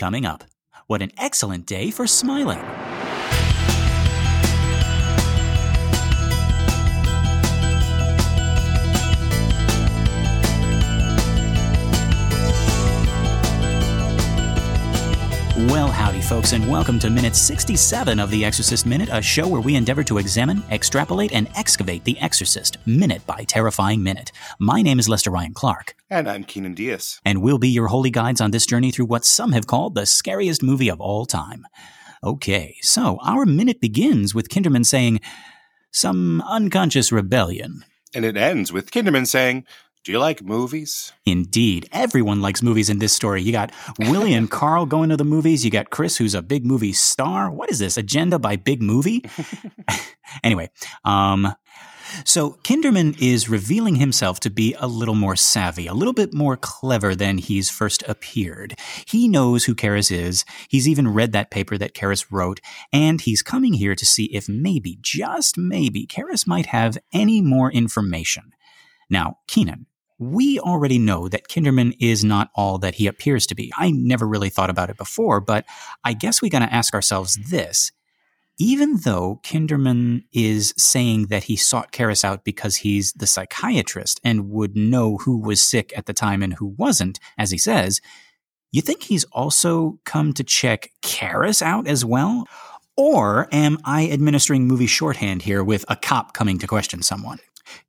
Coming up, what an excellent day for smiling. Well, howdy, folks, and welcome to minute 67 of The Exorcist Minute, a show where we endeavor to examine, extrapolate, and excavate The Exorcist, minute by terrifying minute. My name is Lester Ryan Clark. And I'm Keenan Diaz. And we'll be your holy guides on this journey through what some have called the scariest movie of all time. Okay, so our minute begins with Kinderman saying, Some unconscious rebellion. And it ends with Kinderman saying, do you like movies? Indeed. Everyone likes movies in this story. You got Willie and Carl going to the movies. You got Chris, who's a big movie star. What is this? Agenda by Big Movie? anyway, um, so Kinderman is revealing himself to be a little more savvy, a little bit more clever than he's first appeared. He knows who Karras is. He's even read that paper that Karras wrote, and he's coming here to see if maybe, just maybe, Karras might have any more information. Now, Keenan, we already know that Kinderman is not all that he appears to be. I never really thought about it before, but I guess we got to ask ourselves this. Even though Kinderman is saying that he sought Karras out because he's the psychiatrist and would know who was sick at the time and who wasn't, as he says, you think he's also come to check Karras out as well? Or am I administering movie shorthand here with a cop coming to question someone?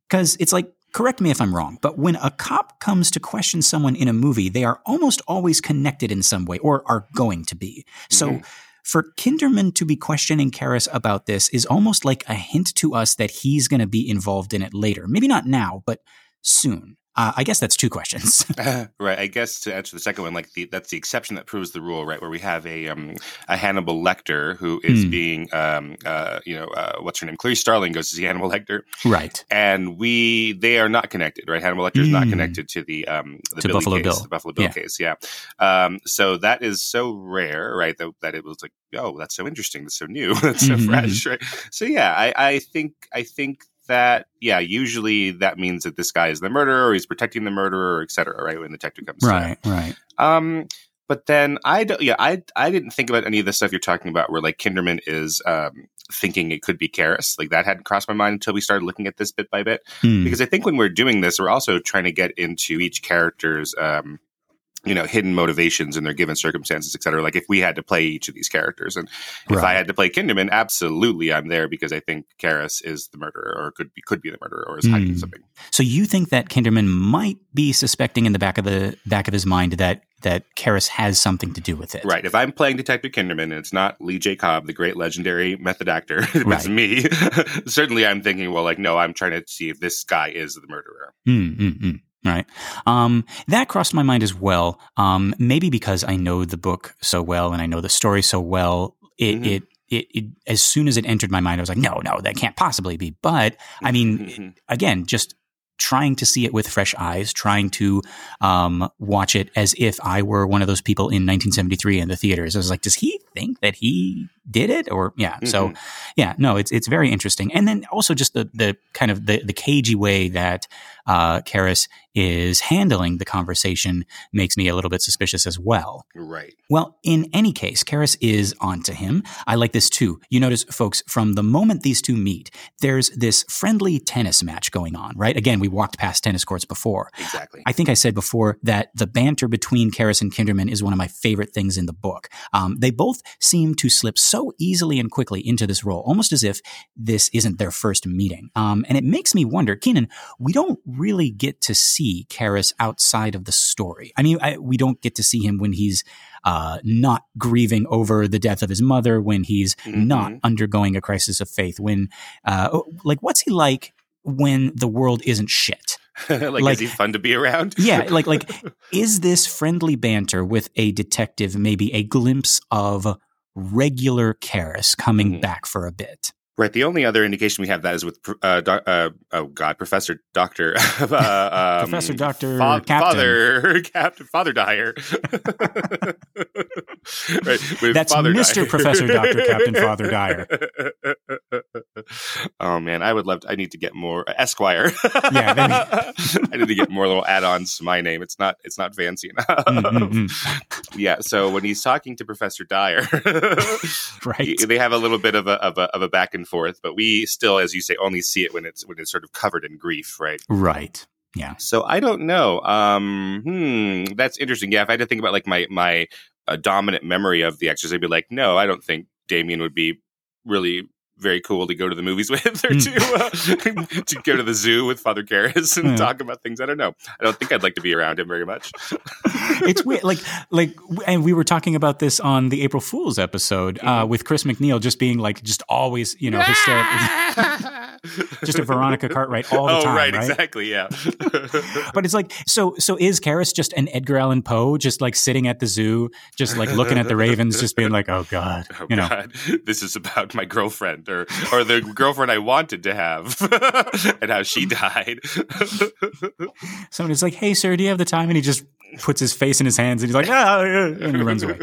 Because it's like correct me if I'm wrong, but when a cop comes to question someone in a movie, they are almost always connected in some way or are going to be. So mm-hmm. for Kinderman to be questioning Karras about this is almost like a hint to us that he's going to be involved in it later. Maybe not now, but soon. Uh, I guess that's two questions. right. I guess to answer the second one, like the, that's the exception that proves the rule, right? Where we have a um, a Hannibal Lecter who is mm. being, um, uh, you know, uh, what's her name? Clarice Starling goes to see Hannibal Lecter, right? And we they are not connected, right? Hannibal Lecter is mm. not hmm. connected to the um, the to Billy Buffalo case, Bill, the Buffalo Bill yeah. case, yeah. Um, so that is so rare, right? That, that it was like, oh, that's so interesting, that's so new, that's so mm-hmm. fresh, right? So yeah, I, I think I think that, yeah, usually that means that this guy is the murderer or he's protecting the murderer, et cetera, right? When the detective comes Right, right. Um, but then I don't, yeah, I, I didn't think about any of the stuff you're talking about where like Kinderman is, um, thinking it could be Karras. Like that hadn't crossed my mind until we started looking at this bit by bit. Hmm. Because I think when we're doing this, we're also trying to get into each character's, um, you know hidden motivations in their given circumstances et cetera like if we had to play each of these characters and if i had to play kinderman absolutely i'm there because i think Karras is the murderer or could be could be the murderer or is hiding mm. something so you think that kinderman might be suspecting in the back of the back of his mind that that Karras has something to do with it. Right. If I'm playing Detective Kinderman and it's not Lee J. Cobb, the great legendary method actor, it's right. me, certainly I'm thinking, well, like, no, I'm trying to see if this guy is the murderer. Mm, mm, mm. Right. Um, that crossed my mind as well. Um, maybe because I know the book so well and I know the story so well, it, mm-hmm. it, it, it, as soon as it entered my mind, I was like, no, no, that can't possibly be. But I mean, mm-hmm. again, just trying to see it with fresh eyes, trying to um, watch it as if I were one of those people in 1973 in the theaters. I was like, does he think that he did it? Or yeah, mm-hmm. so yeah, no, it's it's very interesting. And then also just the the kind of the the cagey way that uh, Karras is handling the conversation makes me a little bit suspicious as well. Right. Well, in any case, Karras is onto him. I like this too. You notice, folks, from the moment these two meet, there's this friendly tennis match going on, right? Again, we walked past tennis courts before. Exactly. I think I said before that the banter between Karras and Kinderman is one of my favorite things in the book. Um, they both seem to slip so easily and quickly into this role, almost as if this isn't their first meeting. Um, and it makes me wonder, Keenan, we don't really get to see Karras outside of the story. I mean, I, we don't get to see him when he's uh, not grieving over the death of his mother, when he's mm-hmm. not undergoing a crisis of faith, when, uh, oh, like, what's he like when the world isn't shit? like, like, is he fun to be around? yeah, like, like, is this friendly banter with a detective maybe a glimpse of regular Karras coming mm-hmm. back for a bit? Right. The only other indication we have that is with uh, doc, uh, oh god, Professor Doctor, uh, um, Professor Doctor, fa- Father Captain Father Dyer. right. That's Father Mister Professor Doctor Captain Father Dyer. oh man, I would love. To, I need to get more uh, Esquire. yeah, I need to get more little add-ons to my name. It's not. It's not fancy enough. Mm-hmm. yeah. So when he's talking to Professor Dyer, right, they have a little bit of a, of a of a back and forth, but we still, as you say, only see it when it's when it's sort of covered in grief, right? Right. Yeah. So I don't know. Um, hmm, that's interesting. Yeah, if I had to think about like my my uh, dominant memory of the Exorcist, I'd be like, no, I don't think Damien would be really very cool to go to the movies with or hmm. to uh, to go to the zoo with Father Karras and yeah. talk about things. I don't know. I don't think I'd like to be around him very much. it's weird, like like, and we were talking about this on the April Fools episode uh, mm-hmm. with Chris McNeil, just being like, just always, you know, hysterical. just a Veronica Cartwright all the oh, time. Right, right, exactly, yeah. but it's like so. So is Karras just an Edgar Allan Poe, just like sitting at the zoo, just like looking at the ravens, just being like, "Oh God, oh, you know, God. this is about my girlfriend or or the girlfriend I wanted to have and how she died." Somebody's like, "Hey, sir, do you have the time?" And he just puts his face in his hands and he's like, "Ah," and he runs away.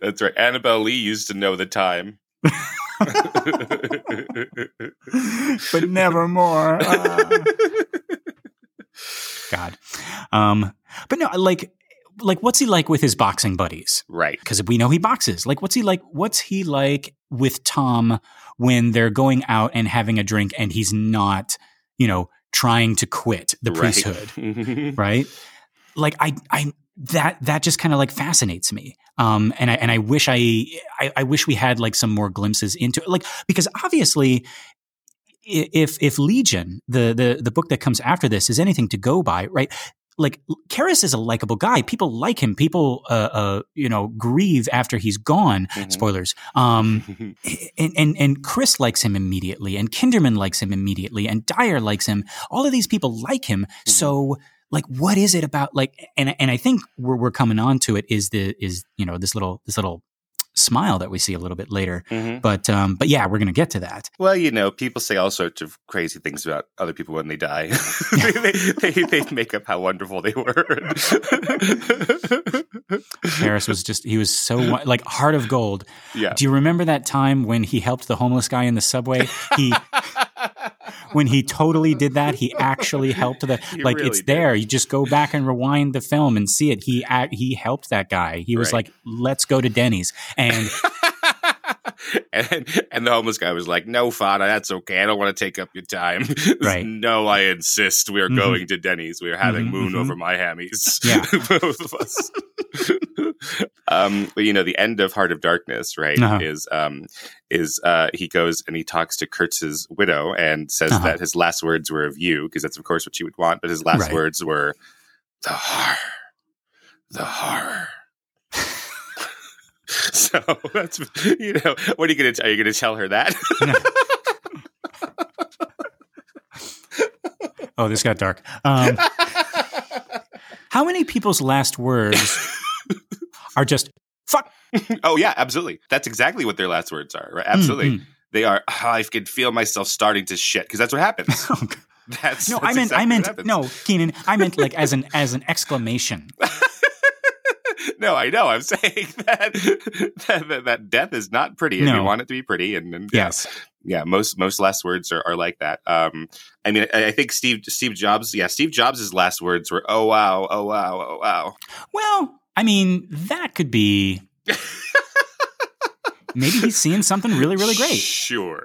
That's right. Annabelle Lee used to know the time. but never more. Uh. God. Um, but no, like, like, what's he like with his boxing buddies? Right. Because we know he boxes. Like, what's he like? What's he like with Tom when they're going out and having a drink and he's not, you know, trying to quit the priesthood, right? right? Like, I, I, that that just kind of like fascinates me. Um, and I and I wish I, I, I wish we had like some more glimpses into it, like because obviously. If if Legion, the, the the book that comes after this, is anything to go by, right? like Karras is a likable guy. People like him. People, uh, uh, you know, grieve after he's gone. Mm-hmm. Spoilers. Um, and, and and Chris likes him immediately, and Kinderman likes him immediately, and Dyer likes him. All of these people like him. Mm-hmm. So like what is it about like and and I think we're we're coming on to it is the is you know this little this little smile that we see a little bit later. Mm-hmm. But um, but yeah, we're going to get to that. Well, you know, people say all sorts of crazy things about other people when they die. they, they, they, make up how wonderful they were. Karras was just he was so like heart of gold. Yeah. Do you remember that time when he helped the homeless guy in the subway? He when he totally did that, he actually helped the he like really it's did. there. You just go back and rewind the film and see it. He he helped that guy. He was right. like, "Let's go to Denny's." And and and the homeless guy was like, "No, Father, that's okay. I don't want to take up your time." Right? no, I insist. We are mm-hmm. going to Denny's. We are having mm-hmm, moon mm-hmm. over my hammies. Yeah, both of us. um, but you know, the end of Heart of Darkness, right? Uh-huh. Is um, is uh, he goes and he talks to Kurtz's widow and says uh-huh. that his last words were of you because that's of course what she would want, but his last right. words were the horror, the horror. so that's you know what are you gonna are you gonna tell her that? oh, this got dark. Um, how many people's last words are just fuck? oh yeah, absolutely. That's exactly what their last words are. Right? Absolutely. Mm-hmm. They are. Oh, I can feel myself starting to shit because that's what happens. That's no. That's I meant. Exactly I meant. No, Keenan. I meant like as an as an exclamation. no, I know. I'm saying that that, that death is not pretty, and no. you want it to be pretty. And, and yes, yeah, yeah, most most last words are, are like that. Um, I mean, I, I, think Steve Steve Jobs, yeah, Steve Jobs' last words were, "Oh wow, oh wow, oh wow." Well, I mean, that could be. Maybe he's seeing something really, really great. Sure.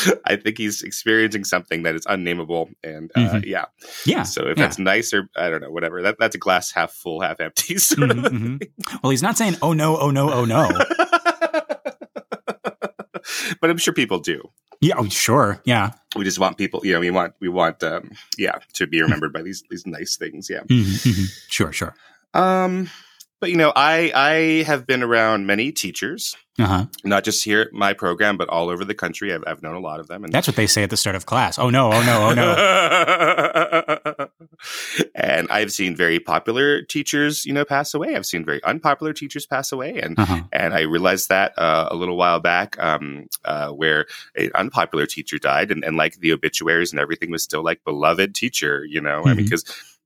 I think he's experiencing something that is unnameable, and uh, mm-hmm. yeah, yeah. So if yeah. that's nice or I don't know, whatever. That that's a glass half full, half empty sort mm-hmm, of. Mm-hmm. Well, he's not saying "oh no, oh no, oh no," but I'm sure people do. Yeah, oh, sure. Yeah, we just want people. You know, we want we want um, yeah to be remembered by these these nice things. Yeah, mm-hmm, mm-hmm. sure, sure. Um, but you know, I I have been around many teachers, uh-huh. not just here at my program, but all over the country. I've, I've known a lot of them, and that's what they say at the start of class. Oh no! Oh no! Oh no! and I've seen very popular teachers, you know, pass away. I've seen very unpopular teachers pass away, and uh-huh. and I realized that uh, a little while back, um, uh, where an unpopular teacher died, and, and like the obituaries and everything was still like beloved teacher, you know, mm-hmm. I mean, because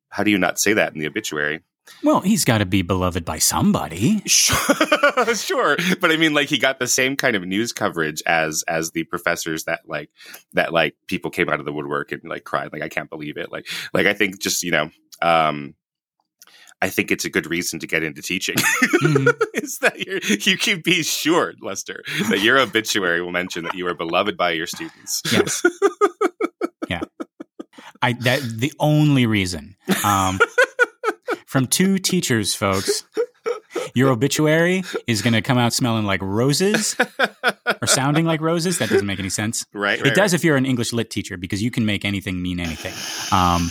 how do you not say that in the obituary? Well, he's got to be beloved by somebody. Sure, sure, but I mean, like he got the same kind of news coverage as as the professors that like that like people came out of the woodwork and like cried, like I can't believe it, like like I think just you know, um, I think it's a good reason to get into teaching. Mm-hmm. is that you you can be sure, Lester, that your obituary will mention that you are beloved by your students. Yes. yeah. I that the only reason. Um, from two teachers, folks. Your obituary is going to come out smelling like roses or sounding like roses. That doesn't make any sense. Right. right it does right. if you're an English lit teacher because you can make anything mean anything. Um,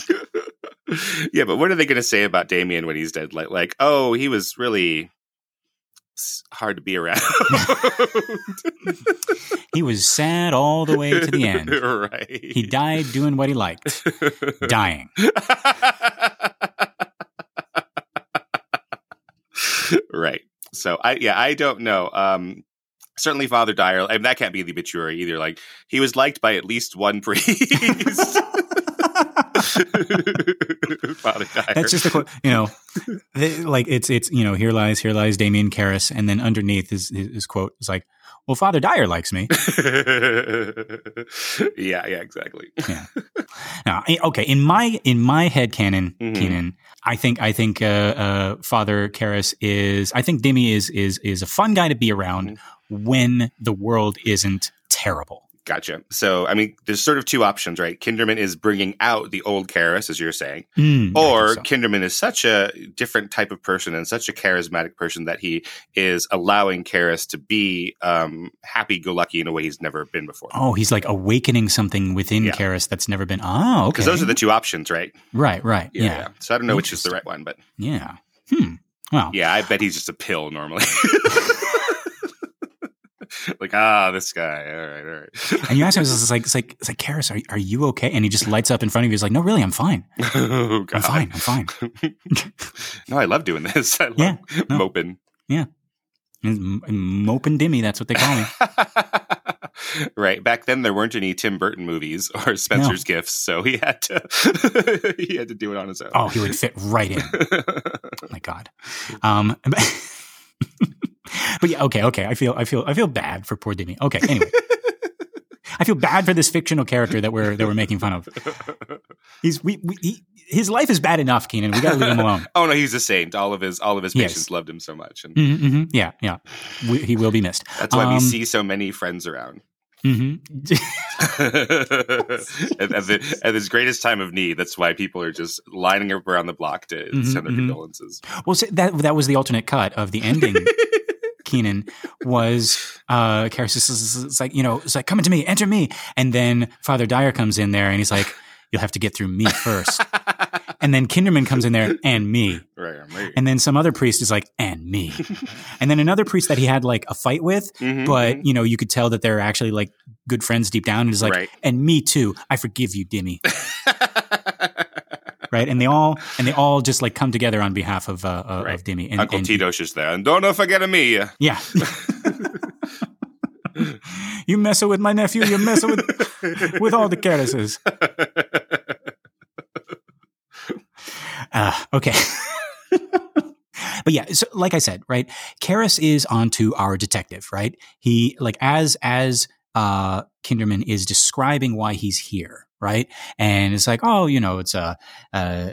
yeah, but what are they going to say about Damien when he's dead? Like, like, oh, he was really hard to be around. he was sad all the way to the end. Right. He died doing what he liked, dying. Right. So I yeah, I don't know. Um certainly Father Dyer, I mean, that can't be the obituary either. Like he was liked by at least one priest. That's just a quote. You know, they, like it's it's you know here lies here lies Damien Karras, and then underneath his his, his quote is like, well, Father Dyer likes me. yeah, yeah, exactly. yeah. Now, okay, in my in my head canon, mm-hmm. Keenan, I think I think uh, uh, Father Karras is I think Dimmy is is is a fun guy to be around mm-hmm. when the world isn't terrible. Gotcha. So, I mean, there's sort of two options, right? Kinderman is bringing out the old Karras, as you're saying, mm, or so. Kinderman is such a different type of person and such a charismatic person that he is allowing Karras to be um, happy-go-lucky in a way he's never been before. Oh, he's like awakening something within yeah. Karras that's never been. Oh, okay. Because those are the two options, right? Right, right. Yeah. yeah. So I don't know which is the right one, but yeah. Hmm. Well, yeah, I bet he's just a pill normally. like ah, this guy. All right, all right. And you ask him, it's like, it's like, it's like, Karras, are, are you okay? And he just lights up in front of you. He's like, no, really, I'm fine. oh, I'm fine. I'm fine. no, I love doing this. I love yeah, no. moping. Yeah. Moping Dimmy, that's what they call me. right. Back then there weren't any Tim Burton movies or Spencer's no. gifts, so he had to he had to do it on his own. Oh, he would fit right in. oh my God. Um but yeah, okay, okay. I feel, I feel, I feel bad for poor Dimmy. Okay, anyway. I feel bad for this fictional character that we're that we're making fun of. He's we, we he, his life is bad enough, Keenan. We got to leave him alone. oh no, he's a saint. All of his all of his patients loved him so much, and mm-hmm, mm-hmm. yeah, yeah, we, he will be missed. That's why um, we see so many friends around. Mm-hmm. at, at, the, at, his greatest time of need, that's why people are just lining up around the block to mm-hmm, send their mm-hmm. condolences. Well, so that that was the alternate cut of the ending Keenan was uh Karras like, you know, it's like, coming to me, enter me. And then Father Dyer comes in there and he's like, You'll have to get through me first. and then Kinderman comes in there and me. Right, me. And then some other priest is like, and me. and then another priest that he had like a fight with, mm-hmm, but mm-hmm. you know, you could tell that they're actually like good friends deep down. And he's like, right. and me too. I forgive you, Dimmy right? And they all and they all just like come together on behalf of uh, uh right. of Dimmy. And, Uncle and, Tito's is there, and don't forget me. Yeah. you messing with my nephew, you're messing with with all the Karrases. Uh, okay. but yeah, so like I said, right, Karras is onto our detective, right? He like as as uh Kinderman is describing why he's here, right? And it's like, oh, you know, it's a, uh,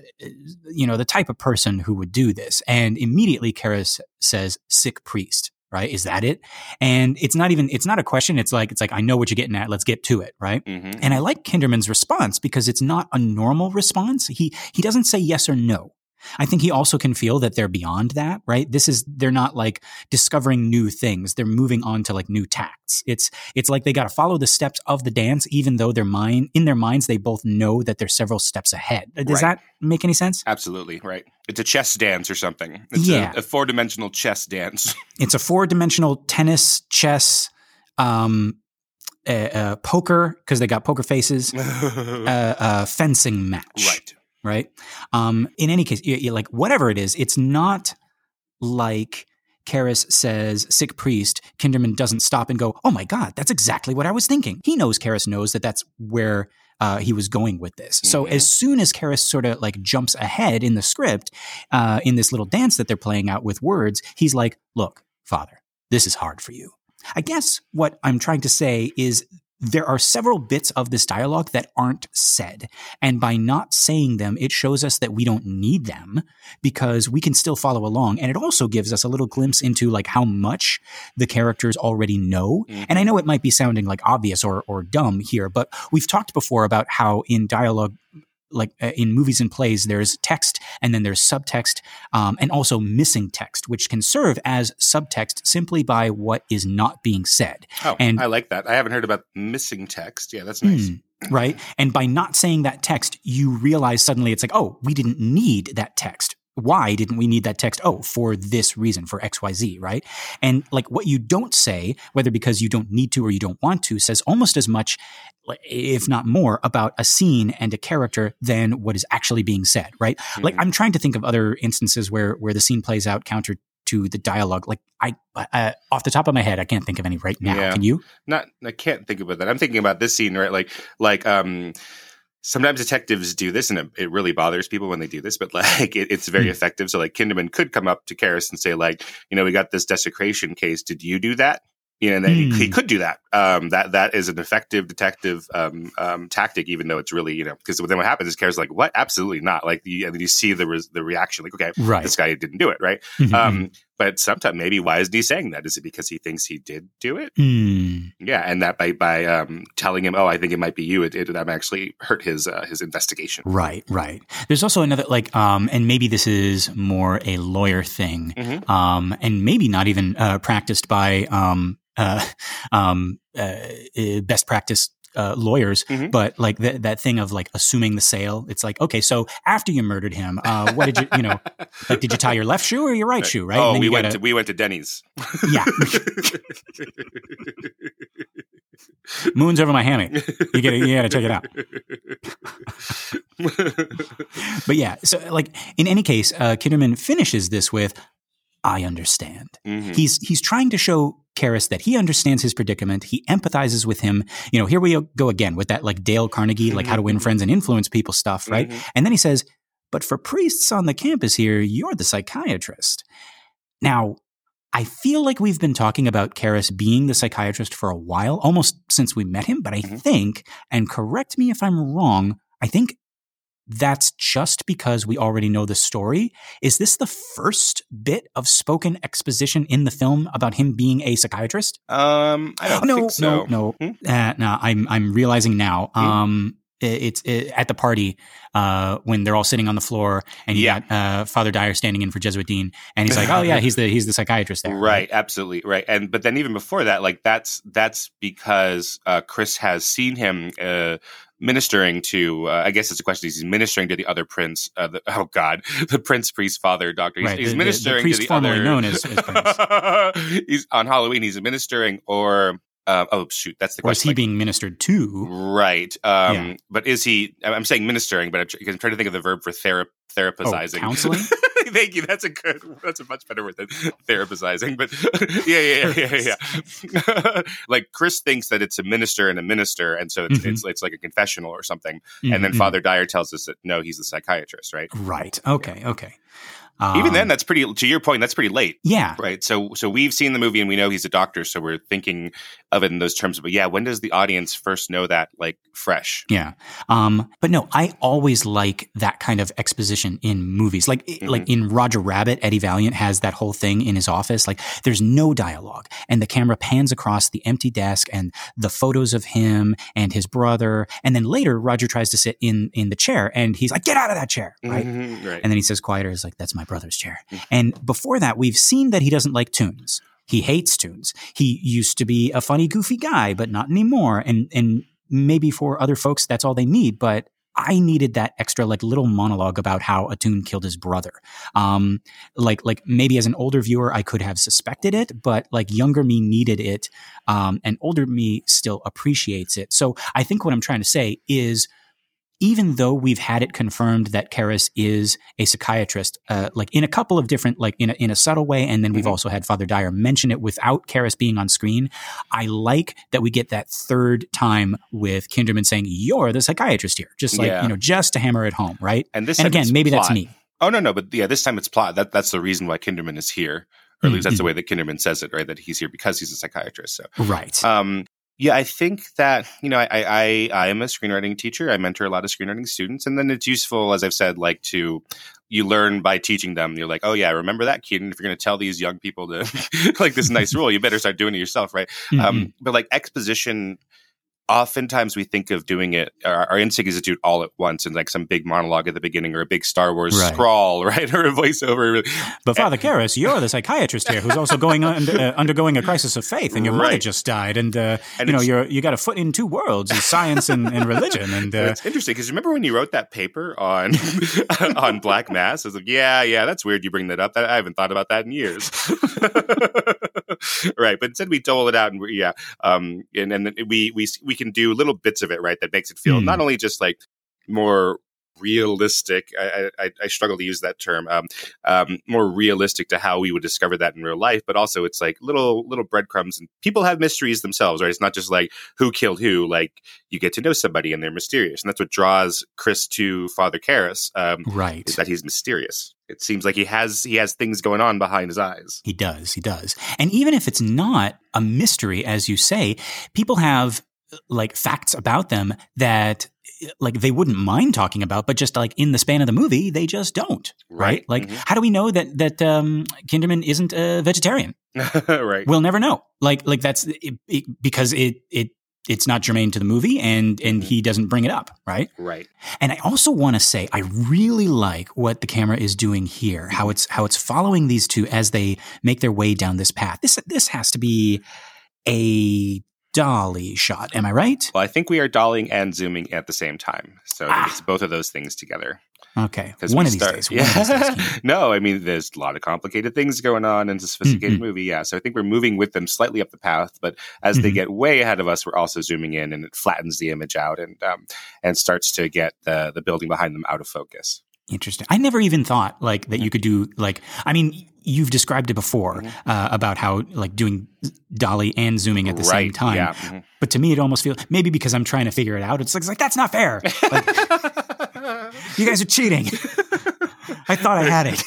you know, the type of person who would do this. And immediately Karras says, sick priest, right? Is that it? And it's not even, it's not a question. It's like, it's like, I know what you're getting at. Let's get to it, right? Mm-hmm. And I like Kinderman's response because it's not a normal response. He, he doesn't say yes or no. I think he also can feel that they're beyond that, right? This is they're not like discovering new things. They're moving on to like new tacts. It's it's like they got to follow the steps of the dance even though their mind in their minds they both know that they're several steps ahead. Does right. that make any sense? Absolutely, right. It's a chess dance or something. It's yeah. a, a four-dimensional chess dance. it's a four-dimensional tennis chess um uh, uh, poker because they got poker faces, uh, uh, fencing match. Right right? Um, in any case, you, you, like whatever it is, it's not like Karras says, sick priest, Kinderman doesn't stop and go, oh my God, that's exactly what I was thinking. He knows Karras knows that that's where uh, he was going with this. Mm-hmm. So as soon as Karras sort of like jumps ahead in the script, uh, in this little dance that they're playing out with words, he's like, "Look, Father, this is hard for you." I guess what I'm trying to say is there are several bits of this dialogue that aren't said. And by not saying them, it shows us that we don't need them because we can still follow along. And it also gives us a little glimpse into like how much the characters already know. Mm-hmm. And I know it might be sounding like obvious or, or dumb here, but we've talked before about how in dialogue, like uh, in movies and plays, there's text and then there's subtext um, and also missing text, which can serve as subtext simply by what is not being said. Oh, and I like that. I haven't heard about missing text. Yeah, that's nice. Mm, right. And by not saying that text, you realize suddenly it's like, oh, we didn't need that text why didn't we need that text? Oh, for this reason, for XYZ, right? And like what you don't say, whether because you don't need to or you don't want to, says almost as much, if not more, about a scene and a character than what is actually being said, right? Mm-hmm. Like I'm trying to think of other instances where where the scene plays out counter to the dialogue. Like I, uh, off the top of my head, I can't think of any right now. Yeah. Can you? Not, I can't think about that. I'm thinking about this scene, right? Like, like, um, sometimes detectives do this and it, it, really bothers people when they do this but like it, it's very mm. effective so like kinderman could come up to Karras and say like you know we got this desecration case did you do that you know, and mm. he, he, hmm. could do that. Um, that that is an effective detective um, um, tactic, even though it's really you know because then what happens is Karras like what absolutely not like the, and then you see the re- the reaction like okay right. this guy didn't do it right. Mm-hmm. But sometimes maybe why is he saying that? Is it because he thinks he did do it? Mm. Yeah, and that by by um, telling him, oh, I think it might be you, it, it actually hurt his uh, his investigation. Right, right. There's also another like, um, and maybe this is more a lawyer thing, mm-hmm. um, and maybe not even uh, practiced by um, uh, um, uh, uh, best practice uh, lawyers, mm-hmm. but like th- that thing of like assuming the sale. It's like, okay, so after you murdered him, uh, what did you, you know, like did you tie your left shoe or your right, shoe? Right? Oh, we went gotta, to we went to Denny's. Yeah. Moon's over my hammock. You get you got to check it out. but yeah, so like in any case, uh, Kinderman finishes this with, "I understand." Mm-hmm. He's he's trying to show Karras that he understands his predicament. He empathizes with him. You know, here we go again with that like Dale Carnegie, mm-hmm. like how to win mm-hmm. friends and influence people stuff, right? Mm-hmm. And then he says, but for priests on the campus here, you're the psychiatrist. Now, I feel like we've been talking about Karras being the psychiatrist for a while, almost since we met him, but I mm-hmm. think, and correct me if I'm wrong, I think that's just because we already know the story. Is this the first bit of spoken exposition in the film about him being a psychiatrist? Um, I don't no, think so. No, no, hmm? uh, no. I'm I'm realizing now. Hmm? Um, it's it, at the party uh, when they're all sitting on the floor, and you yeah. got uh, Father Dyer standing in for Jesuit Dean, and he's like, "Oh yeah, he's the he's the psychiatrist there." Right, right? absolutely right. And but then even before that, like that's that's because uh, Chris has seen him uh, ministering to uh, i guess it's a question he's ministering to the other prince uh, the, oh god the prince priest father doctor he's, right. he's the, ministering the, the priest to the formerly other known as, as prince he's on halloween he's ministering or uh, oh shoot, that's the question. Or is he like, being ministered to? Right. Um, yeah. But is he? I'm saying ministering, but I'm, I'm, trying to think of the verb for thera- therapizing. Oh, counseling. Thank you. That's a good. That's a much better word than therapizing. But yeah, yeah, yeah, yeah, yeah. like Chris thinks that it's a minister and a minister, and so it's mm-hmm. it's, it's, like a confessional or something. Mm-hmm. And then mm-hmm. Father Dyer tells us that no, he's the psychiatrist, right? Right. Okay. Yeah. Okay. Um, Even then, that's pretty. To your point, that's pretty late. Yeah. Right. So, so we've seen the movie and we know he's a doctor, so we're thinking of it in those terms. But yeah, when does the audience first know that, like, fresh? Yeah. Um. But no, I always like that kind of exposition in movies. Like, mm-hmm. like in Roger Rabbit, Eddie Valiant has that whole thing in his office. Like, there's no dialogue, and the camera pans across the empty desk and the photos of him and his brother, and then later Roger tries to sit in in the chair, and he's like, "Get out of that chair!" Right. Mm-hmm. right. And then he says quieter, "Is like that's my." Brother's chair. Mm-hmm. And before that, we've seen that he doesn't like toons. He hates toons. He used to be a funny, goofy guy, but not anymore. And and maybe for other folks, that's all they need. But I needed that extra like little monologue about how a Toon killed his brother. Um, like like maybe as an older viewer, I could have suspected it, but like younger me needed it, um, and older me still appreciates it. So I think what I'm trying to say is even though we've had it confirmed that Karras is a psychiatrist, uh, like in a couple of different, like in a, in a subtle way, and then we've mm-hmm. also had Father Dyer mention it without Karras being on screen. I like that we get that third time with Kinderman saying, "You're the psychiatrist here," just like yeah. you know, just to hammer it home, right? And this, and again, maybe plot. that's me. Oh no, no, but yeah, this time it's plot. That that's the reason why Kinderman is here, or at least that's the mm-hmm. way that Kinderman says it, right? That he's here because he's a psychiatrist. So right. Um, yeah, I think that you know, I, I I am a screenwriting teacher. I mentor a lot of screenwriting students, and then it's useful, as I've said, like to you learn by teaching them. You're like, oh yeah, remember that, kid. And if you're going to tell these young people to like this nice rule, you better start doing it yourself, right? Mm-hmm. Um, but like exposition oftentimes we think of doing it our, our, instinct is to do it all at once in like some big monologue at the beginning or a big star wars right. scrawl right or a voiceover but father Karras, you're the psychiatrist here who's also going uh, undergoing a crisis of faith and your right. mother just died and, uh, and you know you're you got a foot in two worlds science and, and religion and uh, it's interesting because remember when you wrote that paper on on black mass i was like yeah yeah that's weird you bring that up i haven't thought about that in years right but instead we dole it out and we yeah um and and we we we can do little bits of it, right? That makes it feel mm. not only just like more realistic. I, I, I, struggle to use that term. Um, um, more realistic to how we would discover that in real life, but also it's like little little breadcrumbs. And people have mysteries themselves, right? It's not just like who killed who. Like you get to know somebody and they're mysterious, and that's what draws Chris to Father Karras. Um, right, is that he's mysterious. It seems like he has he has things going on behind his eyes. He does, he does. And even if it's not a mystery, as you say, people have like facts about them that like they wouldn't mind talking about, but just like in the span of the movie, they just don't. Right? right? Like, mm-hmm. how do we know that that um, Kinderman isn't a vegetarian? right. We'll never know. Like, like that's it, it, because it it it's not germane to the movie, and and mm-hmm. he doesn't bring it up. Right. Right. And I also want to say I really like what the camera is doing here. How it's how it's following these two as they make their way down this path. This this has to be a dolly shot. Am I right? Well, I think we are dollying and zooming at the same time. So ah. it's both of those things together. Okay. One of, start, yeah. of these days. no, I mean, there's a lot of complicated things going on in a sophisticated mm-hmm. movie. Yeah. So I think we're moving with them slightly up the path, but as mm-hmm. they get way ahead of us, we're also zooming in and it flattens the image out and, um, and starts to get the, the building behind them out of focus. Interesting. I never even thought like that you could do like I mean you've described it before mm-hmm. uh, about how like doing dolly and zooming at the right. same time. Yeah. Mm-hmm. But to me, it almost feels maybe because I'm trying to figure it out. It's like, it's like that's not fair. Like, you guys are cheating. I thought I had it.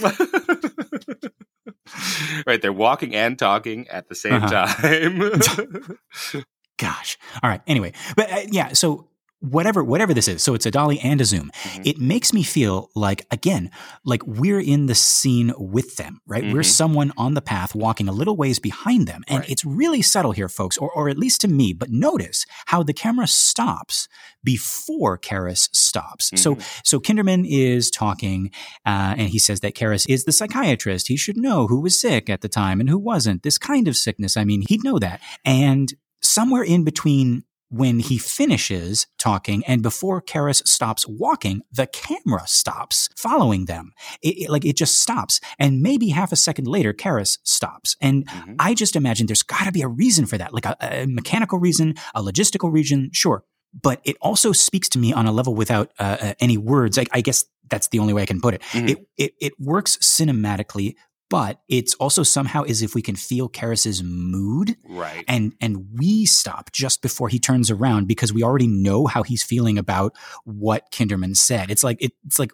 right, they're walking and talking at the same uh-huh. time. Gosh. All right. Anyway, but uh, yeah. So whatever whatever this is. So it's a dolly and a zoom. Mm-hmm. it makes me feel like again like we're in the scene with them right? Mm-hmm. we're someone on the path walking a little ways behind them. And right. it's really subtle here folks or, or at least to me but notice how the camera stops before Karras stops. Mm-hmm. so so kinderman is talking uh, and he says that Karras is the psychiatrist. He should know who was sick at the time and who wasn't. This kind of sickness. I mean he'd know that. And somewhere in between when he finishes talking and before Karras stops walking, the camera stops following them. It, it, like it just stops. And maybe half a second later, Karras stops. And mm-hmm. I just imagine there's got to be a reason for that, like a, a, mechanical reason, a logistical reason, sure. But it also speaks to me on a level without uh, uh, any words. I, I, guess that's the only way I can put it. Mm-hmm. It, it. It works cinematically but it's also somehow as if we can feel Karras's mood, right? And and we stop just before he turns around because we already know how he's feeling about what Kinderman said. It's like it, it's like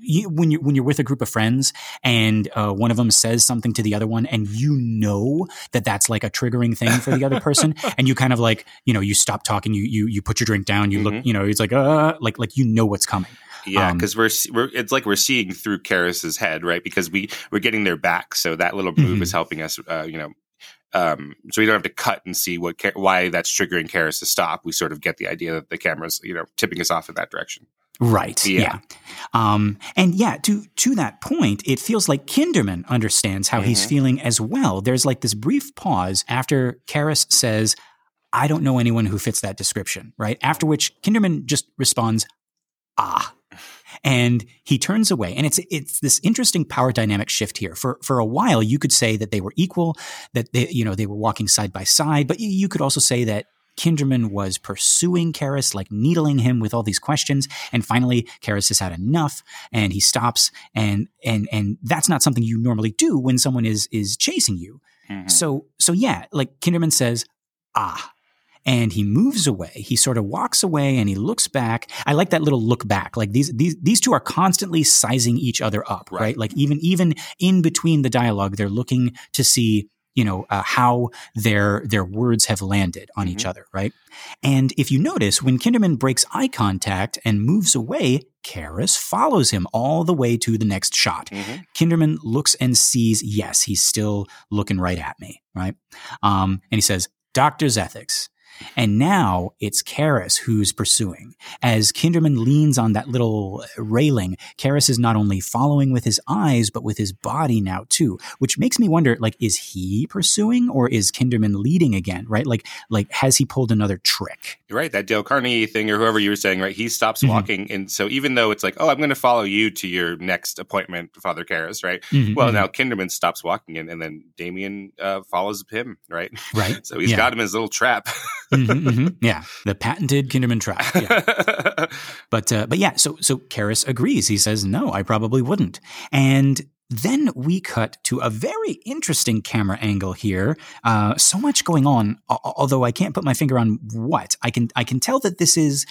you, when you're when you're with a group of friends and uh, one of them says something to the other one, and you know that that's like a triggering thing for the other person, and you kind of like you know you stop talking, you you you put your drink down, you mm-hmm. look, you know, it's like uh like like you know what's coming. Yeah, because um, we're we're it's like we're seeing through Karras's head, right? Because we we're getting their back, so that little move mm-hmm. is helping us, uh, you know. Um, so we don't have to cut and see what why that's triggering Karras to stop. We sort of get the idea that the camera's you know tipping us off in that direction. Right. Yeah. yeah. Um, and yeah, to to that point, it feels like Kinderman understands how mm-hmm. he's feeling as well. There's like this brief pause after Karras says, "I don't know anyone who fits that description." Right. After which Kinderman just responds, "Ah." and he turns away. And it's it's this interesting power dynamic shift here. For for a while, you could say that they were equal, that they you know they were walking side by side, but you could also say that Kinderman was pursuing Karras, like needling him with all these questions. And finally, Karras has had enough and he stops. And, and, and that's not something you normally do when someone is, is chasing you. Mm-hmm. So, so yeah, like Kinderman says, ah, and he moves away. He sort of walks away and he looks back. I like that little look back. Like these these these two are constantly sizing each other up, right? right? Like even even in between the dialogue, they're looking to see you know uh, how their their words have landed on mm-hmm. each other, right? And if you notice, when Kinderman breaks eye contact and moves away, Karras follows him all the way to the next shot. Mm-hmm. Kinderman looks and sees, yes, he's still looking right at me, right? Um, and he says, "Doctor's ethics." And now it's Karras who's pursuing. As Kinderman leans on that little railing, Karras is not only following with his eyes, but with his body now too, which makes me wonder, like, is he pursuing or is Kinderman leading again, right? Like, like, has he pulled another trick? You're right. That Dale Carnegie thing or whoever you were saying, right? He stops mm-hmm. walking. And so even though it's like, oh, I'm going to follow you to your next appointment, Father Karras, right? Mm-hmm, well, mm-hmm. now Kinderman stops walking and, and then Damien uh, follows him, right? Right. so he's yeah. got him in his little trap. mm-hmm, mm-hmm. Yeah, the patented Kinderman trap. Yeah. but uh, but yeah, so so Karras agrees. He says, "No, I probably wouldn't." And then we cut to a very interesting camera angle here. Uh, so much going on, although I can't put my finger on what. I can I can tell that this is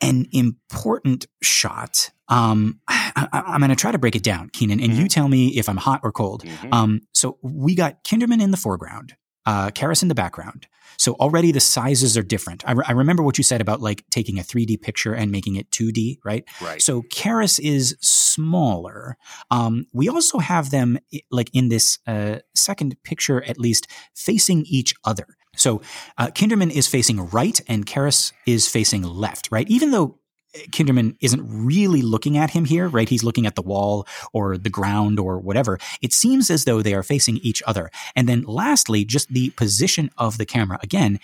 an important shot. Um, I, am going to try to break it down, Keenan, and mm-hmm. you tell me if I'm hot or cold. Mm-hmm. Um, so we got Kinderman in the foreground, uh, Karras in the background. So already the sizes are different. I, re- I, remember what you said about like taking a 3D picture and making it 2D, right? Right. So Karras is smaller. Um, we also have them like in this uh, second picture, at least facing each other. So uh, Kinderman is facing right and Karras is facing left, right? Even though Kinderman isn't really looking at him here, right? He's looking at the wall or the ground or whatever. It seems as though they are facing each other. And then lastly, just the position of the camera. Again,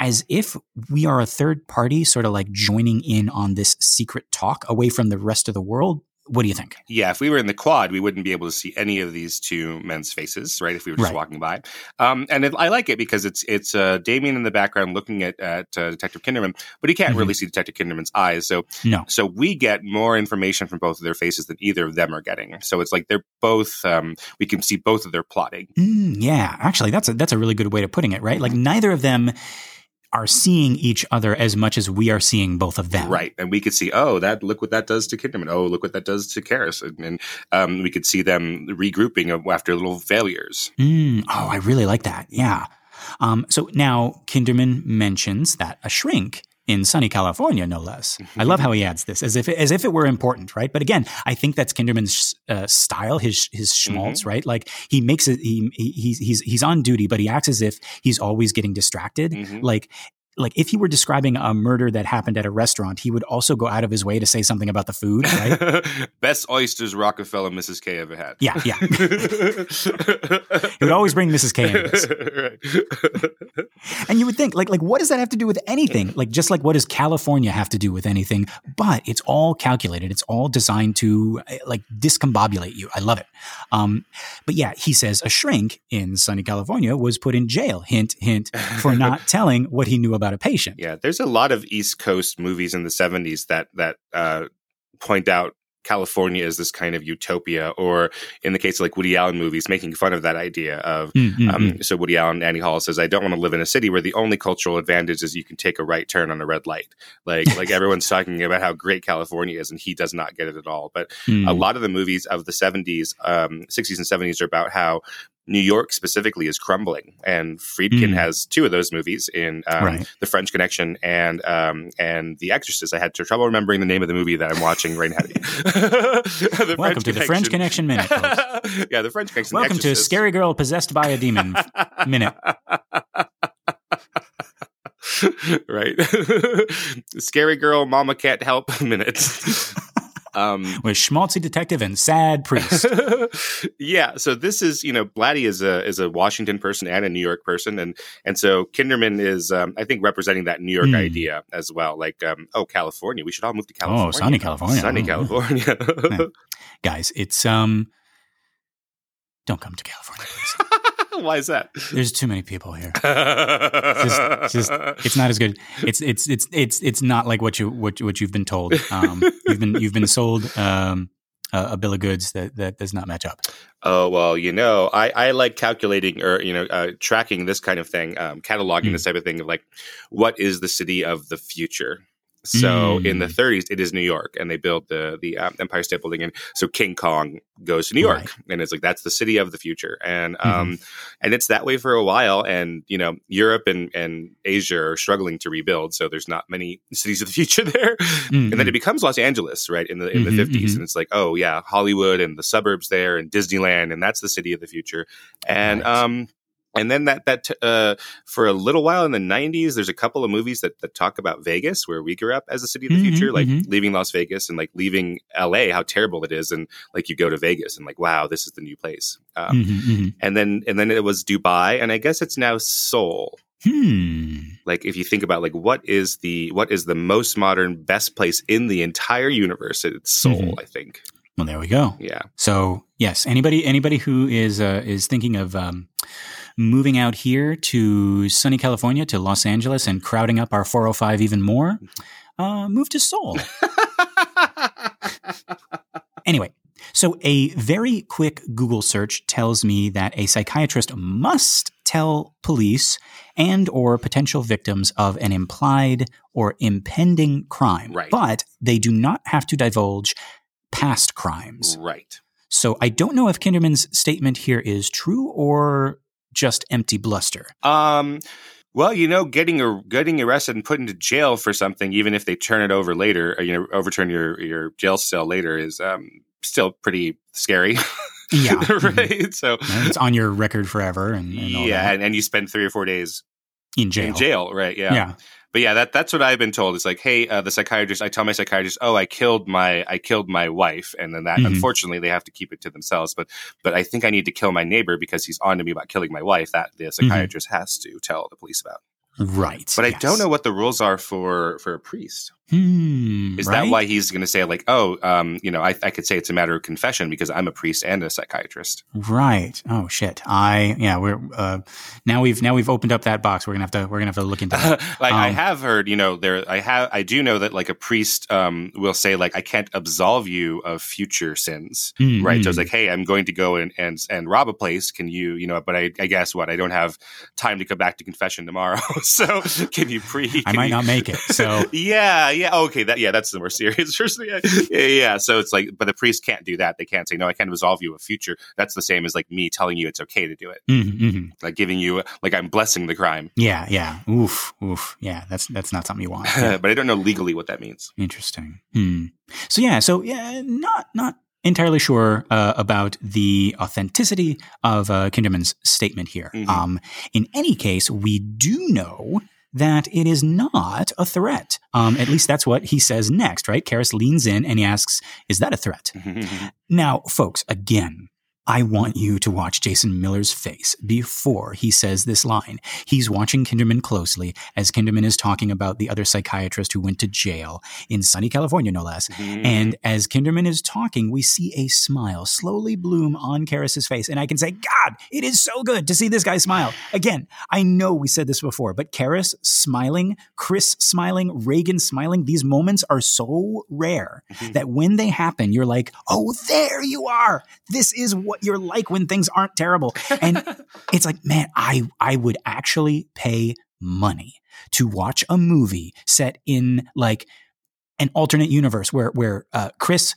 as if we are a third party, sort of like joining in on this secret talk away from the rest of the world. What do you think? Yeah, if we were in the quad, we wouldn't be able to see any of these two men's faces, right? If we were just right. walking by, um, and it, I like it because it's it's uh, Damien in the background looking at at uh, Detective Kinderman, but he can't mm-hmm. really see Detective Kinderman's eyes. So no, so we get more information from both of their faces than either of them are getting. So it's like they're both um, we can see both of their plotting. Mm, yeah, actually, that's a that's a really good way of putting it, right? Like neither of them are seeing each other as much as we are seeing both of them. Right. And we could see, oh, that look what that does to Kinderman. Oh, look what that does to Karras. And, and um, we could see them regrouping after little failures. Mm, oh, I really like that. Yeah. Um, so now Kinderman mentions that a shrink in sunny California, no less. I love how he adds this as if as if it were important, right? But again, I think that's Kinderman's uh, style, his his schmaltz, mm-hmm. right? Like he makes it. He, he he's he's he's on duty, but he acts as if he's always getting distracted. Mm-hmm. Like like if he were describing a murder that happened at a restaurant, he would also go out of his way to say something about the food, right? Best oysters Rockefeller Mrs. K ever had. Yeah, yeah. he would always bring Mrs. K this. and you would think, like, like what does that have to do with anything? Like, just like what does California have to do with anything? But it's all calculated. It's all designed to like discombobulate you. I love it. Um, but yeah, he says a shrink in sunny California was put in jail. Hint, hint, for not telling what he knew about about a patient. Yeah, there's a lot of East Coast movies in the 70s that that uh, point out California is this kind of utopia, or in the case of like Woody Allen movies, making fun of that idea of. Mm-hmm. Um, mm. so Woody Allen, Annie Hall says, "I don't want to live in a city where the only cultural advantage is you can take a right turn on a red light." Like, like everyone's talking about how great California is, and he does not get it at all. But mm. a lot of the movies of the '70s, um, '60s, and '70s are about how New York specifically is crumbling, and Friedkin mm. has two of those movies in um, right. The French Connection and um, and The Exorcist. I had trouble remembering the name of the movie that I'm watching right now. Welcome French to the French Connection minute. yeah, the French Connection. Welcome to Scary Girl Possessed by a Demon minute. right, Scary Girl Mama Can't Help minute. Um, With schmaltzy detective and sad priest. yeah. So this is, you know, Blatty is a is a Washington person and a New York person, and and so Kinderman is, um, I think, representing that New York mm. idea as well. Like, um, oh, California, we should all move to California. Oh, sunny California, sunny oh, California. Yeah. Guys, it's um, don't come to California, please. Why is that? There's too many people here. just, just, it's not as good. It's it's it's it's it's not like what you what what you've been told. Um, you've been you've been sold um, a, a bill of goods that that does not match up. Oh well, you know, I, I like calculating or you know uh, tracking this kind of thing, um, cataloging mm. this type of thing of like what is the city of the future. So mm. in the 30s, it is New York, and they build the the um, Empire State Building, and so King Kong goes to New York, right. and it's like that's the city of the future, and mm-hmm. um, and it's that way for a while, and you know Europe and and Asia are struggling to rebuild, so there's not many cities of the future there, mm-hmm. and then it mm-hmm. becomes Los Angeles, right in the in mm-hmm, the 50s, mm-hmm. and it's like oh yeah, Hollywood and the suburbs there, and Disneyland, and that's the city of the future, and right. um and then that that uh, for a little while in the 90s there's a couple of movies that, that talk about vegas where we grew up as a city of the mm-hmm, future like mm-hmm. leaving las vegas and like leaving la how terrible it is and like you go to vegas and like wow this is the new place um, mm-hmm, mm-hmm. and then and then it was dubai and i guess it's now seoul Hmm. Like if you think about like what is the what is the most modern best place in the entire universe? It's Seoul, mm-hmm. I think. Well, there we go. Yeah. So yes, anybody anybody who is uh, is thinking of um, moving out here to sunny California, to Los Angeles, and crowding up our 405 even more, uh, move to Seoul. anyway, so a very quick Google search tells me that a psychiatrist must tell police and or potential victims of an implied or impending crime, right. but they do not have to divulge past crimes. Right. So I don't know if Kinderman's statement here is true or just empty bluster? Um, well, you know, getting a, getting arrested and put into jail for something, even if they turn it over later, or, uh, you know, overturn your your jail cell later, is um, still pretty scary. Yeah, right. Mm-hmm. So and it's on your record forever, and, and yeah, and, and, you spend three or four days in jail. In jail, right? Yeah, yeah but yeah, that that's what I've been told. It's like, hey, uh, the psychiatrist. I tell my psychiatrist, oh, I killed my I killed my wife, and then that mm-hmm. unfortunately they have to keep it to themselves. But but I think I need to kill my neighbor because he's on to me about killing my wife. That the mm-hmm. psychiatrist mm-hmm. has to tell the police about. Right. But yes. I don't know what the rules are for for a priest. Hmm, is right? that why he's going to say like, oh, um, you know, I, I, could say it's a matter of confession because I'm a priest and a psychiatrist. Right. Oh shit. I yeah. We're uh, now we've now we've opened up that box. We're gonna have to we're gonna have to look into. That. like um, I have heard, you know, there I have I do know that like a priest um, will say like I can't absolve you of future sins. Mm-hmm. Right. So it's like, hey, I'm going to go and and and rob a place. Can you you know? But I, I guess what I don't have time to come back to confession tomorrow. so can you pre? I might you, not make it. So yeah yeah, okay, that yeah, that's the more serious. yeah, yeah, yeah, So it's like, but the priest can't do that. They can't say, no, I can't absolve you of future. That's the same as like me telling you it's okay to do it, mm-hmm, mm-hmm. like giving you like I'm blessing the crime. Yeah, yeah, oof, oof, yeah. That's that's not something you want. Yeah. but I don't know legally what that means. Interesting. Hmm. So yeah, so yeah, not not entirely sure uh, about the authenticity of uh, Kinderman's statement here. Mm-hmm. Um, in any case, we do know that it is not a threat. Um, at least that's what he says next, right? Karras leans in and he asks, Is that a threat? now, folks, again, I want you to watch Jason Miller's face before he says this line. He's watching Kinderman closely as Kinderman is talking about the other psychiatrist who went to jail in sunny California, no less. Mm-hmm. And as Kinderman is talking, we see a smile slowly bloom on Karras's face. And I can say, God, it is so good to see this guy smile. Again, I know we said this before, but Karras smiling, Chris smiling, Regan smiling, these moments are so rare mm-hmm. that when they happen, you're like, oh, there you are. This is what what you're like when things aren't terrible. And it's like, man, I I would actually pay money to watch a movie set in like an alternate universe where where uh, Chris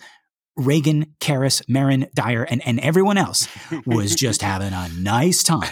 Regan, Karras, Merrin, Dyer, and, and everyone else was just having a nice time.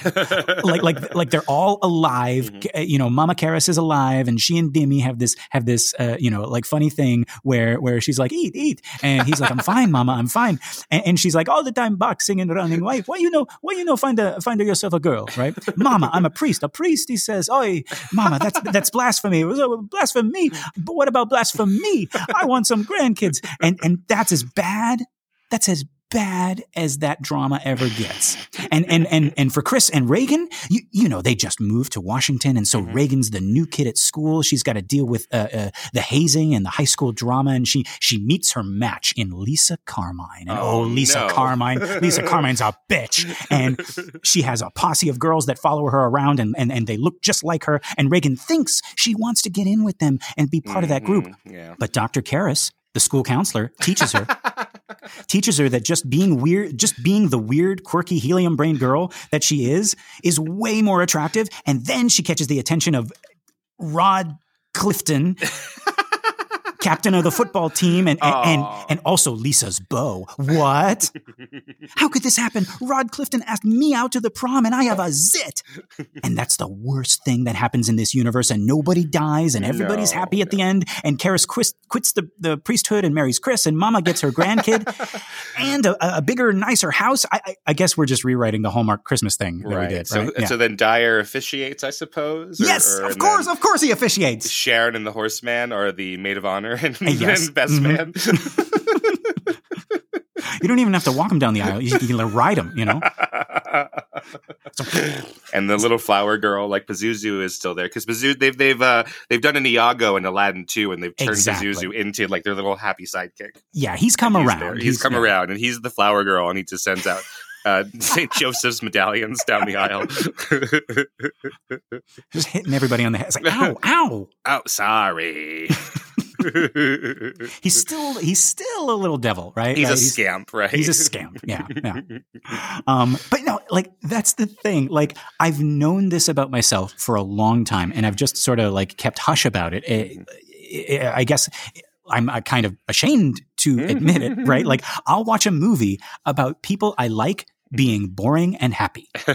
like like like they're all alive. Mm-hmm. You know, Mama Karras is alive, and she and Dimmy have this have this uh, you know like funny thing where where she's like eat eat, and he's like I'm fine, Mama, I'm fine, and, and she's like all the time boxing and running. Why why you know why you know find a find yourself a girl, right? Mama, I'm a priest. A priest, he says, oh, Mama, that's that's blasphemy. Blasphemy. But what about blasphemy? I want some grandkids, and and that's as bad bad. That's as bad as that drama ever gets. And and and and for Chris and Regan, you you know they just moved to Washington, and so mm-hmm. Regan's the new kid at school. She's got to deal with uh, uh, the hazing and the high school drama, and she she meets her match in Lisa Carmine. And oh, oh Lisa no. Carmine, Lisa Carmine's a bitch, and she has a posse of girls that follow her around, and and and they look just like her. And Regan thinks she wants to get in with them and be part mm-hmm. of that group, mm-hmm. yeah. but Dr. Karras the school counselor teaches her teaches her that just being weird just being the weird quirky helium brain girl that she is is way more attractive. And then she catches the attention of rod clifton captain of the football team, and and, and, and also Lisa's beau. What? How could this happen? Rod Clifton asked me out to the prom, and I have a zit. And that's the worst thing that happens in this universe. And nobody dies, and everybody's no, happy at no. the end. And Karras quits, quits the, the priesthood and marries Chris, and Mama gets her grandkid, and a, a, bigger, nicer house. I, I, I, guess we're just rewriting the Hallmark Christmas thing that right. we did. So, right? yeah. so then Dyer officiates, I suppose. Or, yes, or, of course, of course, he officiates. Sharon and the Horseman are the maid of honor and, yes. and best mm-hmm. man. you don't even have to walk him down the aisle. You, you can ride him, you know? and the little flower girl, like Pazuzu, is still there because Pazuzu they've they've uh, they've done an Iago and Aladdin too, and they've turned exactly. Pazuzu into like their little happy sidekick. Yeah, he's come he's around. He's, he's come yeah. around, and he's the flower girl, and he just sends out uh, St. Joseph's medallions down the aisle. Just hitting everybody on the head. It's like, ow, ow. Oh, sorry. he's still he's still a little devil, right? He's right? a he's, scamp, right? He's a scamp. Yeah, yeah. Um, but no, like that's the thing. Like I've known this about myself for a long time, and I've just sort of like kept hush about it. it, it I guess I'm uh, kind of ashamed to admit it, right? Like I'll watch a movie about people I like being boring and happy.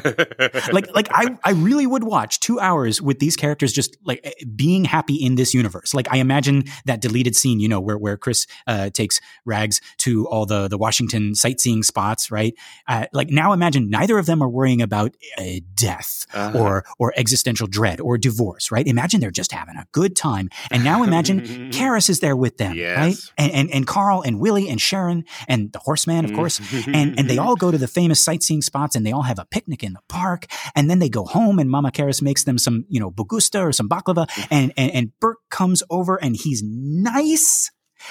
like like I I really would watch 2 hours with these characters just like eh, being happy in this universe. Like I imagine that deleted scene, you know, where where Chris uh, takes Rags to all the the Washington sightseeing spots, right? Uh, like now imagine neither of them are worrying about uh, death uh-huh. or or existential dread or divorce, right? Imagine they're just having a good time. And now imagine Karras is there with them, yes. right? And, and and Karl and Willie and Sharon and the horseman, of course. and and they all go to the famous sightseeing spots and they all have a picnic in the park. And then they go home and Mama Karras makes them some, you know, bougatsa or some baklava. Mm-hmm. And, and, and Burt comes over and he's nice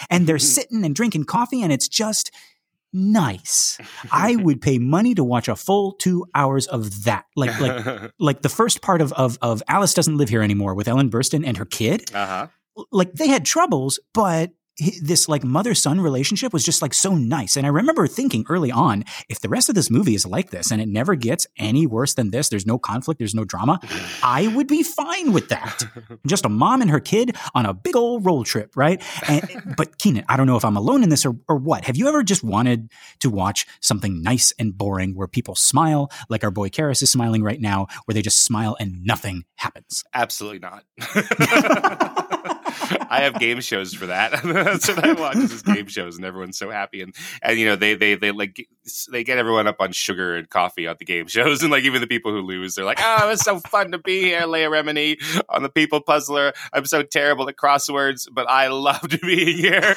and they're mm-hmm. sitting and drinking coffee and it's just nice. I would pay money to watch a full two hours of that. Like, like, like the first part of, of, of Alice doesn't live here anymore with Ellen Burstyn and her kid. Uh-huh. Like they had troubles, but this like mother son relationship was just like so nice. And I remember thinking early on, if the rest of this movie is like this and it never gets any worse than this, there's no conflict, there's no drama, I would be fine with that. just a mom and her kid on a big old road trip, right? And, but Keenan, I don't know if I'm alone in this or, or what. Have you ever just wanted to watch something nice and boring where people smile like our boy Karras is smiling right now, where they just smile and nothing happens? Absolutely not. I have game shows for that. That's what I watch is game shows, and everyone's so happy. And and you know they they they like they get everyone up on sugar and coffee at the game shows, and like even the people who lose, they're like, "Oh, it's so fun to be here, Leah Remini on the People Puzzler. I'm so terrible at crosswords, but I loved being here."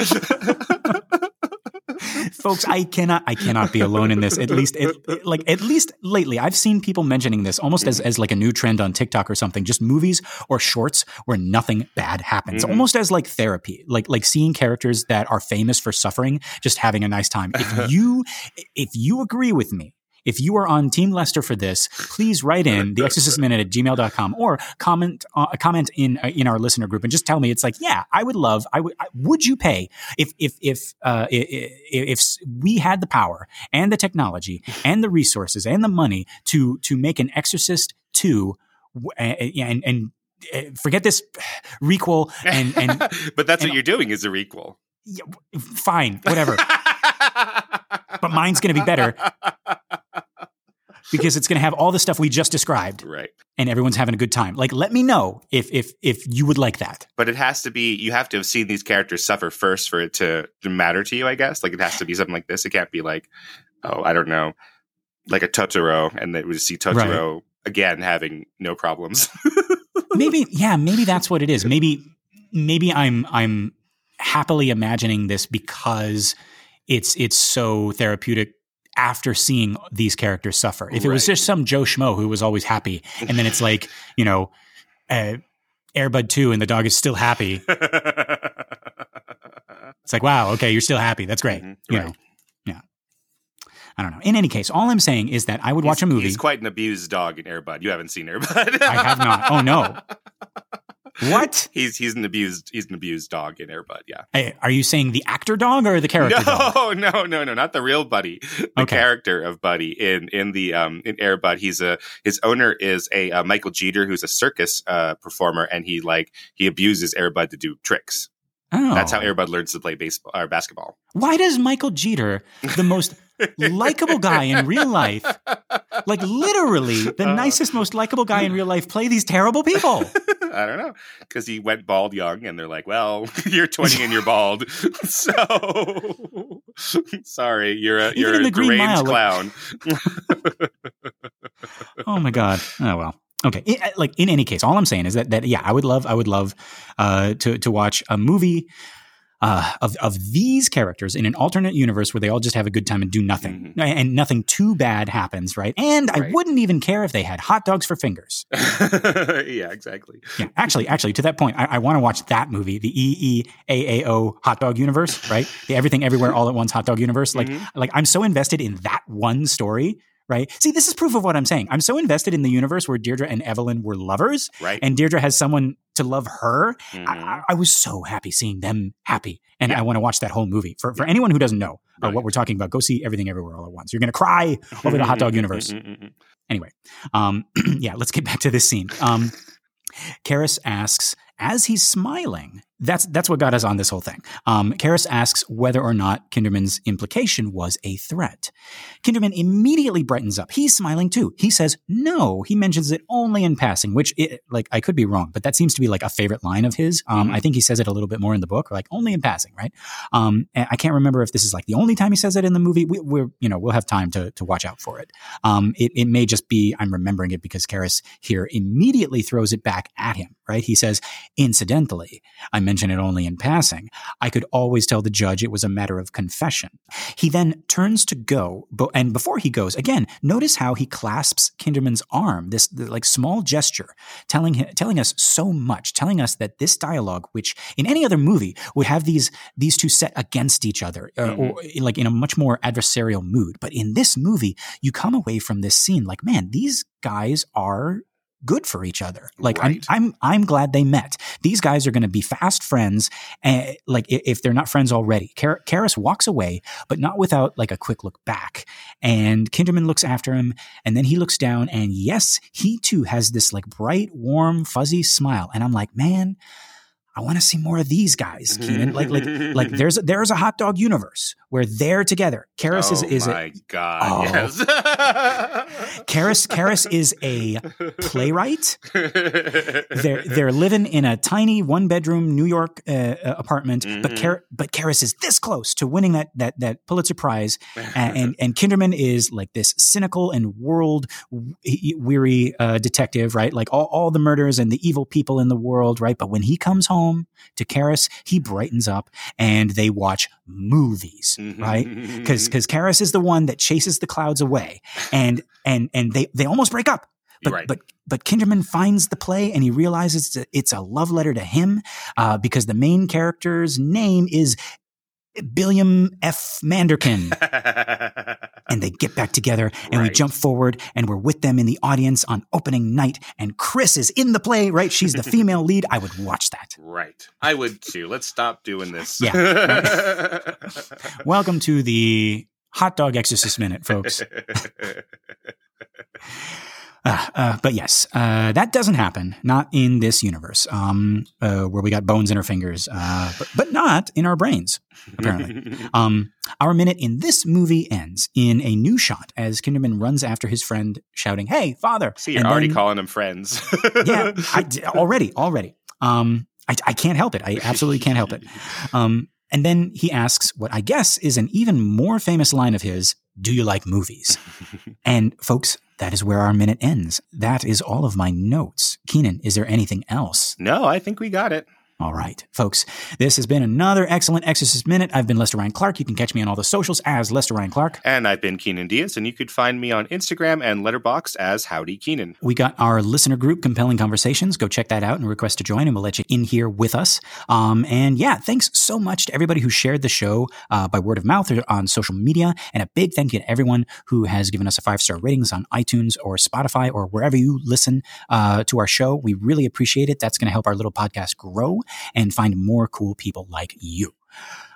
Folks i cannot i cannot be alone in this. At least it, like at least lately i've seen people mentioning this almost as, as like a new trend on tiktok or something just movies or shorts where nothing bad happens. Mm-hmm. almost as like therapy like like seeing characters that are famous for suffering just having a nice time. If you if you agree with me if you are on Team Lester for this, please write in the Exorcist Minute at gmail.com or comment, uh, comment in, uh, in our listener group and just tell me it's like, yeah, I would love, I would, would you pay if, if, if, uh, if, if we had the power and the technology and the resources and the money to, to make an Exorcist 2 and, and, uh, forget this requel and, and but that's and, what you're doing is a requel. Yeah, fine, whatever. but mine's going to be better because it's going to have all the stuff we just described. Right. And everyone's having a good time. Like, let me know if if if you would like that. But it has to be. You have to have seen these characters suffer first for it to, to matter to you. I guess. Like, it has to be something like this. It can't be like, oh, I don't know, like a Totoro, and then we see Totoro right. again having no problems. maybe, yeah, maybe that's what it is. Maybe, maybe I'm I'm happily imagining this because it's it's so therapeutic after seeing these characters suffer. If it was just some Joe Schmo who was always happy, and then it's like, you know, uh, Airbud 2 and the dog is still happy. It's like, wow, okay, you're still happy. That's great. Mhm, You right. know, yeah. I don't know. In any case, all I'm saying is that I would watch a movie. He's quite an abused dog in Airbud. You haven't seen Airbud. I have not. Oh, no. What? He's he's an abused he's an abused dog in Airbud. Yeah. Hey, are you saying the actor dog or the character dog? No, no, no, no, not the real Buddy. The Okay. character of Buddy in in the um in Airbud. He's a his owner is a uh, Michael Jeter who's a circus uh performer, and he like he abuses Airbud to do tricks. Oh. That's how Airbud learns to play baseball or basketball. Why does Michael Jeter, the most likable guy in real life, like literally the Uh. nicest, most likable guy in real life, play these terrible people? I don't know because he went bald young, and they're like, "Well, you're 20 and you're bald, so sorry, you're a you're a Green deranged Mile, like- clown." Oh my god. Oh well. Okay. Like in any case, all I'm saying is that that yeah, I would love I would love uh, to to watch a movie uh, of of these characters in an alternate universe where they all just have a good time and do nothing, and nothing too bad happens, right? And I Mm-hmm. Wouldn't even care if they had hot dogs for fingers. yeah, exactly. Yeah, actually, actually, to that point, I, I want to watch that movie, the E EEAAO hot dog universe, right? The Everything Everywhere All at Once hot dog universe. Like, Mhm. like I'm so invested in that one story, right? See, this is proof of what I'm saying. I'm so invested in the universe where Deirdre and Evelyn were lovers, Right. and Deirdre has someone to love her. Mhm. I, I- was so happy seeing them happy, and Yeah. I want to watch that whole movie. For for anyone who doesn't know uh, what we're talking about, go see Everything Everywhere All at Once. You're gonna cry over the hot dog universe. Anyway, um, yeah, let's get back to this scene. Um, Karras asks, as he's smiling, that's that's what got us on this whole thing. Um, Karras asks whether or not Kinderman's implication was a threat. Kinderman immediately brightens up. He's smiling too. He says no. He mentions it only in passing, which, it, like, I could be wrong, but that seems to be like a favorite line of his. Um, Mhm. I think he says it a little bit more in the book, like only in passing, right? Um, and I can't remember if this is like the only time he says it in the movie. We, we're, you know, we'll have time to to watch out for it. Um, it, it may just be I'm remembering it because Karras here immediately throws it back at him, right? He says, incidentally, I mention it only in passing. I could always tell the judge it was a matter of confession. He then turns to go, but, and before he goes, again, notice how he clasps Kinderman's arm, this like small gesture, telling him, telling us so much, telling us that this dialogue, which in any other movie would have these these two set against each other, uh, or like in a much more adversarial mood, but in this movie, you come away from this scene like, man, these guys are good for each other. Like Right. I'm, I'm, I'm glad they met. These guys are going to be fast friends. And like if they're not friends already, Kar- Karras walks away, but not without like a quick look back. And Kinderman looks after him, and then he looks down, and yes, he too has this like bright, warm, fuzzy smile. And I'm like, man, I want to see more of these guys, Keenan. like, like, like there's there's a hot dog universe where they're together. Karras oh is is a, my god! Oh. Yes. Karras Karras is a playwright. They're they're living in a tiny one bedroom New York uh, uh, apartment, but Mhm. Kar- but Karras is this close to winning that that that Pulitzer Prize, and and, and Kinderman is like this cynical and world weary uh, detective, right? Like all, all the murders and the evil people in the world, right? But when he comes home to Karras, he brightens up, and they watch movies, right? because because Karras is the one that chases the clouds away, and and and they they almost break up. But Right. but but Kinderman finds the play and he realizes that it's a love letter to him uh, because the main character's name is Billiam F. Manderkin. And they get back together and we jump forward and we're with them in the audience on opening night. And Chris is in the play, right? She's the female lead. I would watch that. right. I would too. Let's stop doing this. Yeah. Welcome to the Hot Dog Exorcist Minute, folks. Uh, uh, but yes, uh, that doesn't happen. Not in this universe, um, uh, where we got bones in our fingers, uh, but, but not in our brains. Apparently, um, our minute in this movie ends in a new shot as Kinderman runs after his friend, shouting, "Hey, father!" See, you're And already then- calling them friends. yeah, I, already, already. Um, I, I can't help it. I absolutely can't help it. Um, and then he asks what I guess is an even more famous line of his Do you like movies? and folks, that is where our minute ends. That is all of my notes. Keenan, is there anything else? no, I think we got it. All right, folks, this has been another excellent Exorcist Minute. I've been Lester Ryan Clark. You can catch me on all the socials as Lester Ryan Clark. And I've been Keenan Diaz, and you could find me on Instagram and Letterboxd as Howdy Keenan. We got our listener group, Compelling Conversations. Go check that out and request to join, and we'll let you in here with us. Um, and yeah, thanks so much to everybody who shared the show uh, by word of mouth or on social media. And a big thank you to everyone who has given us a five star ratings on iTunes or Spotify or wherever you listen uh, to our show. We really appreciate it. That's going to help our little podcast grow and find more cool people like you.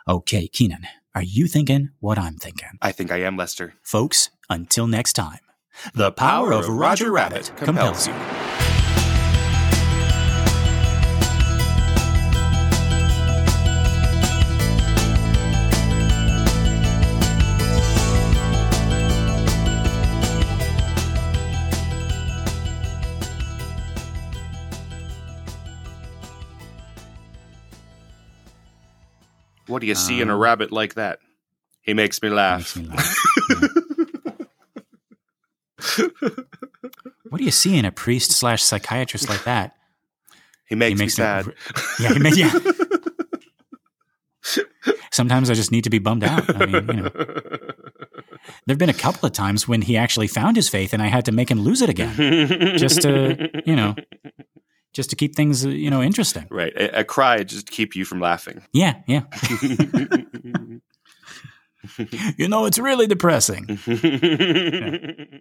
Okay, Keenan, are you thinking what I'm thinking? I think I am, Lester. Folks, until next time, the power of Roger Rabbit compels you. What do you see in a um, rabbit like that? He makes me laugh. Makes me laugh. What do you see in a priest slash psychiatrist like that? He makes, makes me sad. Yeah, he makes, yeah. Sometimes I just need to be bummed out. I mean, you know, there've been a couple of times when he actually found his faith, and I had to make him lose it again, just to, you know, just to keep things, you know, interesting. right. A, a cry just to keep you from laughing. Yeah, yeah. You know, it's really depressing.